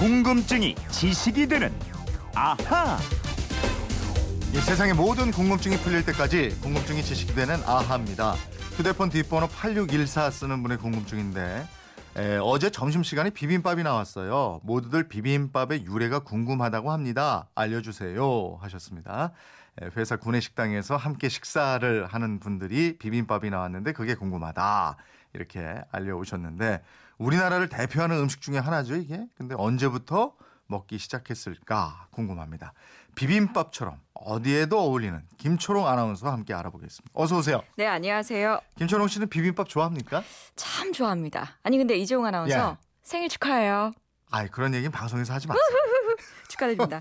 궁금증이 지식이 되는 아하. 이 세상의 모든 궁금증이 풀릴 때까지 궁금증이 지식이 되는 아하입니다. 휴대폰 뒷번호 8614 쓰는 분의 궁금증인데 에, 어제 점심시간에 비빔밥이 나왔어요. 모두들 비빔밥의 유래가 궁금하다고 합니다. 알려주세요 하셨습니다. 에, 회사 구내식당에서 함께 식사를 하는 분들이 비빔밥이 나왔는데 그게 궁금하다 이렇게 알려오셨는데 우리나라를 대표하는 음식 중에 하나죠 이게. 근데 언제부터 먹기 시작했을까 궁금합니다. 비빔밥처럼 어디에도 어울리는 김초롱 아나운서와 함께 알아보겠습니다. 어서 오세요. 네, 안녕하세요. 김초롱 씨는 비빔밥 좋아합니까? 참 좋아합니다. 아니 근데 이재용 아나운서 예. 생일 축하해요. 아이 그런 얘기는 방송에서 하지 마세요. 축하드립니다.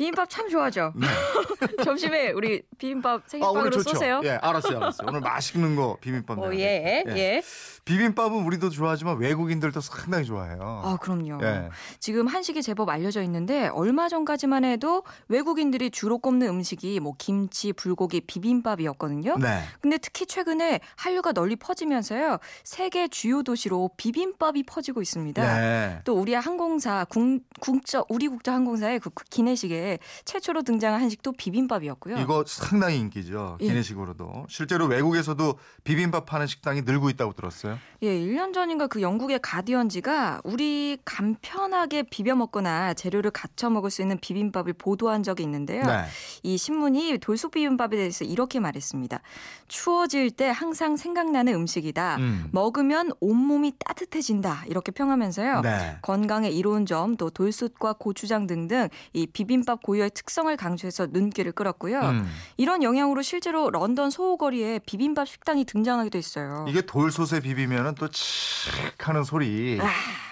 비빔밥 참 좋아하죠. 네. 점심에 우리 비빔밥 아, 생일빵으로 좋죠. 쏘세요. 예, 알았어요, 알았어요. 오늘 맛있는 거 비빔밥. 오, 내야 예, 돼. 예. 비빔밥은 우리도 좋아하지만 외국인들도 상당히 좋아해요. 아, 그럼요. 예. 지금 한식이 제법 알려져 있는데 얼마 전까지만 해도 외국인들이 주로 꼽는 음식이 뭐 김치, 불고기, 비빔밥이었거든요. 네. 근데 특히 최근에 한류가 널리 퍼지면서요. 세계 주요 도시로 비빔밥이 퍼지고 있습니다. 네. 또 우리 항공사 국, 국저 우리 국저 항공사의 그 기내식에 최초로 등장한 한식도 비빔밥이었고요. 이거 상당히 인기죠. 예. 기내식으로도. 실제로 외국에서도 비빔밥 파는 식당이 늘고 있다고 들었어요. 예, 1년 전인가 그 영국의 가디언지가 우리 간편하게 비벼 먹거나 재료를 갖춰 먹을 수 있는 비빔밥을 보도한 적이 있는데요. 네. 이 신문이 돌솥 비빔밥에 대해서 이렇게 말했습니다. 추워질 때 항상 생각나는 음식이다. 음. 먹으면 온몸이 따뜻해진다. 이렇게 평하면서요. 네. 건강에 이로운 점, 또 돌솥과 고추장 등등 이 비빔밥 고유의 특성을 강조해서 눈길을 끌었고요. 음. 이런 영향으로 실제로 런던 소호거리에 비빔밥 식당이 등장하기도 했어요. 이게 돌솥에 비비면은 또칙 하는 소리.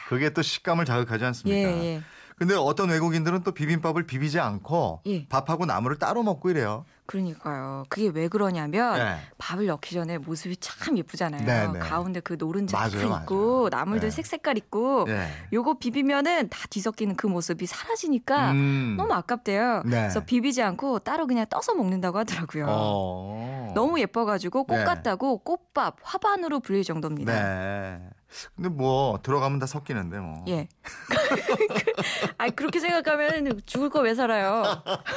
그게 또 식감을 자극하지 않습니까? 아. 예, 예. 근데 어떤 외국인들은 또 비빔밥을 비비지 않고 예. 밥하고 나물을 따로 먹고 이래요. 그러니까요. 그게 왜 그러냐면 네. 밥을 넣기 전에 모습이 참 예쁘잖아요. 네, 네. 가운데 그 노른자 딱 있고 맞아요. 나물들 네. 색색깔 있고 예. 요거 비비면은 다 뒤섞이는 그 모습이 사라지니까 음. 너무 아깝대요. 네. 그래서 비비지 않고 따로 그냥 떠서 먹는다고 하더라고요. 어. 너무 예뻐가지고 꽃 네. 같다고 꽃밥 화반으로 불릴 정도입니다. 네. 근데 뭐 들어가면 다 섞이는데 뭐. 예. 아 그렇게 생각하면 죽을 거 왜 살아요?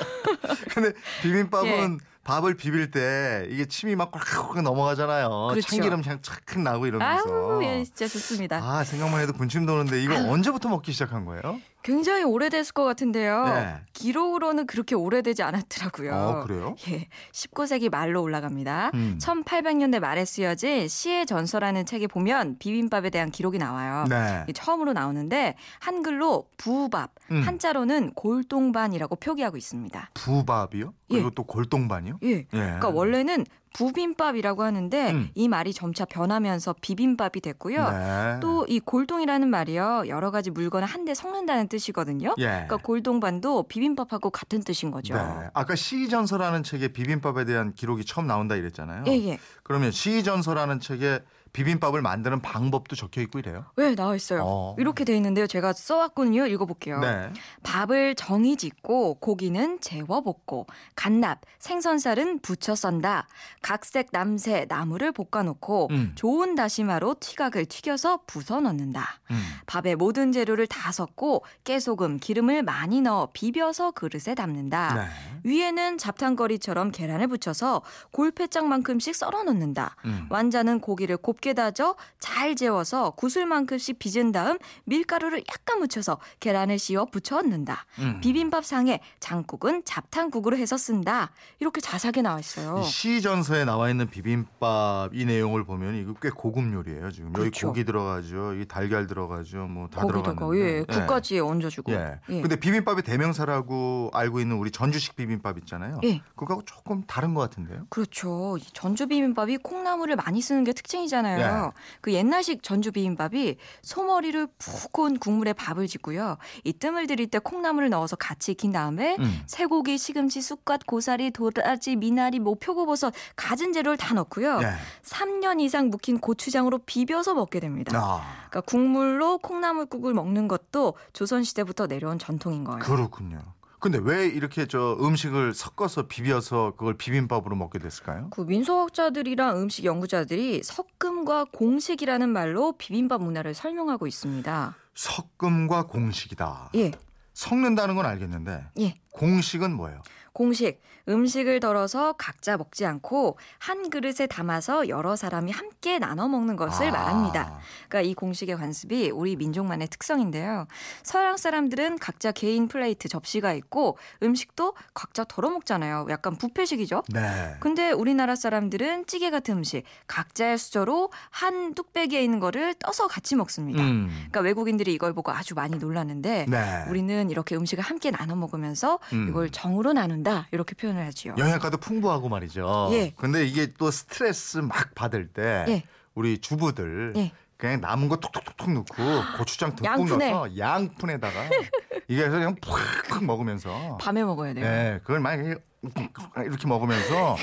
근데 비빔밥은 예. 밥을 비빌 때 이게 침이 막 꽉꽉 넘어가잖아요. 그렇죠. 참기름 그냥 착 나고 이러면서. 아우 예 진짜 좋습니다. 아, 생각만 해도 군침 도는데 이거 언제부터 먹기 시작한 거예요? 굉장히 오래됐을 것 같은데요. 네. 기록으로는 그렇게 오래되지 않았더라고요. 어, 그래요? 예. 19세기 말로 올라갑니다. 음. 1800년대 말에 쓰여진 시의 전서라는 책에 보면 비빔밥에 대한 기록이 나와요. 네. 처음으로 나오는데 한글로 부밥, 음. 한자로는 골동반이라고 표기하고 있습니다. 부밥이요? 그리고 예. 또 골동반이요? 예. 그러니까 원래는 부빔밥이라고 하는데 음. 이 말이 점차 변하면서 비빔밥이 됐고요. 네. 또이 골동이라는 말이요 여러 가지 물건을 한데 섞는다는 뜻이거든요. 예. 그러니까 골동반도 비빔밥하고 같은 뜻인 거죠. 네. 아까 시전서라는 책에 비빔밥에 대한 기록이 처음 나온다 이랬잖아요. 예, 예. 그러면 시전서라는 책에 비빔밥을 만드는 방법도 적혀 있고 이래요? 왜 나와 있어요? 어. 이렇게 돼 있는데요. 제가 써왔거든요. 읽어볼게요. 네. 밥을 정이 짓고 고기는 재워 볶고 갓납 생선살은 부쳐 썬다. 각색 남새 나물을 볶아놓고 음. 좋은 다시마로 튀각을 튀겨서 부숴 넣는다. 음. 밥에 모든 재료를 다 섞고 깨소금, 기름을 많이 넣어 비벼서 그릇에 담는다. 네. 위에는 잡탕거리처럼 계란을 붙여서 골패장만큼씩 썰어 넣는다. 음. 완자는 고기를 곱게 다져 잘 재워서 구슬만큼씩 빚은 다음 밀가루를 약간 묻혀서 계란을 씌워 부쳐 얹는다. 음. 비빔밥 상에 장국은 잡탕국으로 해서 쓴다. 이렇게 자세하게 나와 있어요. 이 시전서에 나와 있는 비빔밥 이 내용을 보면 이거 꽤 고급 요리예요. 지금 여기 그렇죠. 고기 들어가죠, 이 달걀 들어가죠, 뭐 다 들어가는데. 예, 국까지 얹어주고. 예. 예. 근데 비빔밥의 대명사라고 알고 있는 우리 전주식 비빔 밥 있잖아요. 예. 그거하고 조금 다른 것 같은데요. 그렇죠. 이 전주 비빔밥이 콩나물을 많이 쓰는 게 특징이잖아요. 네. 그 옛날식 전주 비빔밥이 소머리를 푹 온 국물에 밥을 짓고요. 이 뜸을 들일 때 콩나물을 넣어서 같이 익힌 다음에 음. 쇠고기, 시금치, 쑥갓, 고사리, 도라지, 미나리, 뭐 표고버섯 갖은 재료를 다 넣고요. 네. 3년 이상 묵힌 고추장으로 비벼서 먹게 됩니다. 아, 그러니까 국물로 콩나물국을 먹는 것도 조선 시대부터 내려온 전통인 거예요. 그렇군요. 근데 왜 이렇게 저 음식을 섞어서 비벼서 그걸 비빔밥으로 먹게 됐을까요? 그 민속학자들이랑 음식 연구자들이 섞음과 공식이라는 말로 비빔밥 문화를 설명하고 있습니다. 섞음과 공식이다. 예, 섞는다는 건 알겠는데 예. 공식은 뭐예요? 공식. 음식을 덜어서 각자 먹지 않고 한 그릇에 담아서 여러 사람이 함께 나눠 먹는 것을 아. 말합니다. 그러니까 이 공식의 관습이 우리 민족만의 특성인데요. 서양 사람들은 각자 개인 플레이트 접시가 있고 음식도 각자 덜어 먹잖아요. 약간 뷔페식이죠. 네. 근데 우리나라 사람들은 찌개 같은 음식 각자의 수저로 한 뚝배기에 있는 거를 떠서 같이 먹습니다. 음. 그러니까 외국인들이 이걸 보고 아주 많이 놀랐는데 네. 우리는 이렇게 음식을 함께 나눠 먹으면서 음. 이걸 정으로 나눈다 이렇게 표현을 하지요. 영양가도 풍부하고 말이죠. 예. 근데 이게 또 스트레스 막 받을 때 예. 우리 주부들 예. 그냥 남은 거 톡톡톡톡 넣고 고추장 듬뿍 양푼에. 넣어서 양푼에다가 이게 해서 그냥 푹푹 먹으면서 밤에 먹어야 돼요. 네, 그걸 막 이렇게 이렇게 먹으면서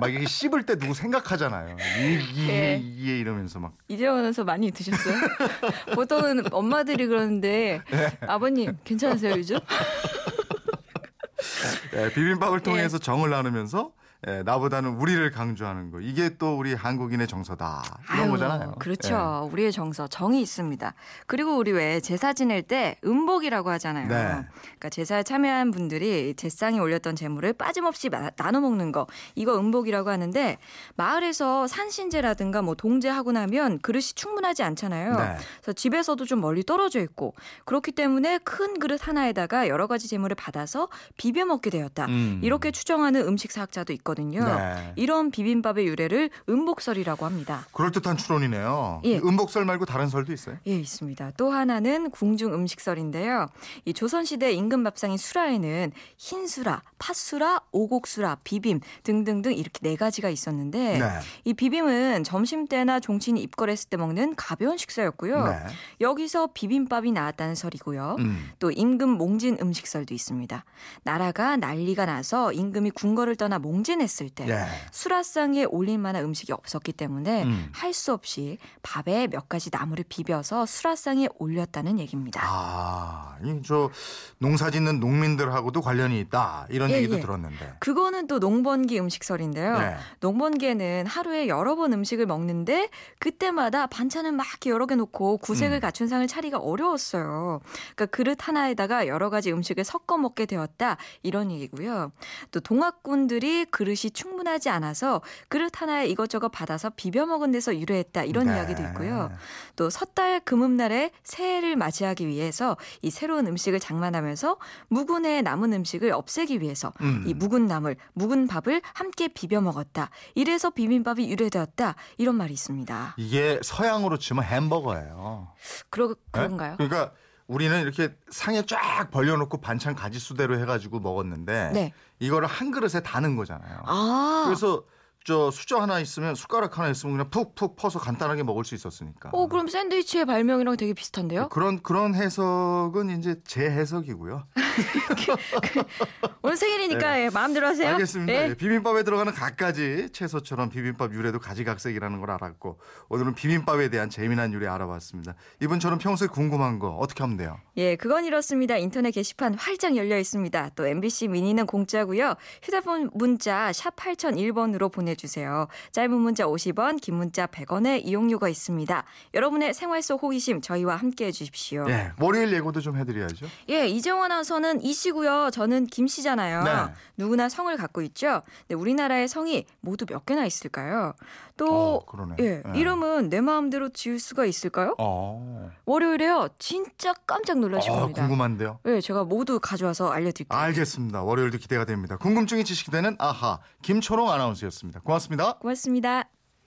막 이게 씹을 때 누구 생각하잖아요. 예. 이게 이러면서 막 이재원에서 많이 드셨어요? 보통은 엄마들이 그러는데 네. 아버님 괜찮으세요 요즘? 예, 비빔밥을 예. 통해서 정을 나누면서 예, 나보다는 우리를 강조하는 거 이게 또 우리 한국인의 정서다 이런 아유, 거잖아요. 그렇죠. 우리의 정서, 정이 있습니다. 그리고 우리 왜 제사 지낼 때 음복이라고 하잖아요. 네. 그러니까 제사에 참여한 분들이 제상에 올렸던 재물을 빠짐없이 마- 나눠 먹는 거 이거 음복이라고 하는데 마을에서 산신제라든가 뭐 동제하고 나면 그릇이 충분하지 않잖아요. 네. 그래서 집에서도 좀 멀리 떨어져 있고 그렇기 때문에 큰 그릇 하나에다가 여러 가지 재물을 받아서 비벼 먹게 되었다. 음. 이렇게 추정하는 음식 사학자도 있거든요. 네. 이런 비빔밥의 유래를 음복설이라고 합니다. 그럴듯한 추론이네요. 예. 음복설 말고 다른 설도 있어요? 예, 있습니다. 또 하나는 궁중 음식설인데요. 이 조선시대 임금 밥상인 수라에는 흰수라, 팥수라, 오곡수라, 비빔 등등등 이렇게 네 가지가 있었는데 네. 이 비빔은 점심때나 종친이 입거했을 때 먹는 가벼운 식사였고요. 네. 여기서 비빔밥이 나왔다는 설이고요. 음. 또 임금 몽진 음식설도 있습니다. 나라가 난리가 나서 임금이 궁궐을 떠나 몽진 했을 때 예. 수라상에 올릴 만한 음식이 없었기 때문에 음. 할수 없이 밥에 몇 가지 나물을 비벼서 수라상에 올렸다는 얘기입니다. 아, 이저 농사 짓는 농민들하고도 관련이 있다 이런 예, 얘기도 예. 들었는데. 그거는 또 농번기 음식설인데요. 네. 농번기에는 하루에 여러 번 음식을 먹는데 그때마다 반찬을 막 여러 개 놓고 구색을 음. 갖춘 상을 차리기가 어려웠어요. 그러니까 그릇 하나에다가 여러 가지 음식을 섞어 먹게 되었다 이런 얘기고요. 또 동학군들이 그릇 이 충분하지 않아서 그릇 하나에 이것저것 받아서 비벼 먹은 데서 유래했다 이런 네. 이야기도 있고요. 또 섣달 금음날에 새해를 맞이하기 위해서 이 새로운 음식을 장만하면서 묵은 해에 남은 음식을 없애기 위해서 음. 이 묵은 나물, 묵은 밥을 함께 비벼 먹었다. 이래서 비빔밥이 유래되었다. 이런 말이 있습니다. 이게 서양으로 치면 햄버거예요. 그러, 네? 그런가요? 그러니까 우리는 이렇게 상에 쫙 벌려놓고 반찬 가지수대로 해가지고 먹었는데 네. 이거를 한 그릇에 다 넣은 거잖아요. 아. 그래서 저 수저 하나 있으면 숟가락 하나 있으면 그냥 푹푹 퍼서 간단하게 먹을 수 있었으니까. 어, 그럼 샌드위치의 발명이랑 되게 비슷한데요? 그런 그런 해석은 이제 제 해석이고요. 오늘 생일이니까 예, 마음대로 하세요. 알겠습니다. 예. 예, 비빔밥에 들어가는 갖가지 채소처럼 비빔밥 유래도 가지각색이라는 걸 알았고 오늘은 비빔밥에 대한 재미난 유래 알아봤습니다. 이분처럼 평소에 궁금한 거 어떻게 하면 돼요? 예, 그건 이렇습니다. 인터넷 게시판 활짝 열려 있습니다. 또 MBC 미니는 공짜고요. 휴대폰 문자 샵 8001번으로 보내 주세요. 짧은 문자 50원, 긴 문자 100원의 이용료가 있습니다. 여러분의 생활 속 호기심 저희와 함께 해 주십시오. 예, 월요일 예고도 좀 해드려야죠. 예, 이정원 아나운서는 이씨고요. 저는 김씨잖아요. 네. 누구나 성을 갖고 있죠. 근데 우리나라의 성이 모두 몇 개나 있을까요? 또 어, 그러네. 예, 예. 이름은 내 마음대로 지을 수가 있을까요? 어, 월요일에요. 진짜 깜짝 놀라실 어, 겁니다. 궁금한데요. 예, 제가 모두 가져와서 알려드릴게요. 알겠습니다. 월요일도 기대가 됩니다. 궁금증이 지식되는 아하 김초롱 아나운서였습니다. 고맙습니다. 고맙습니다.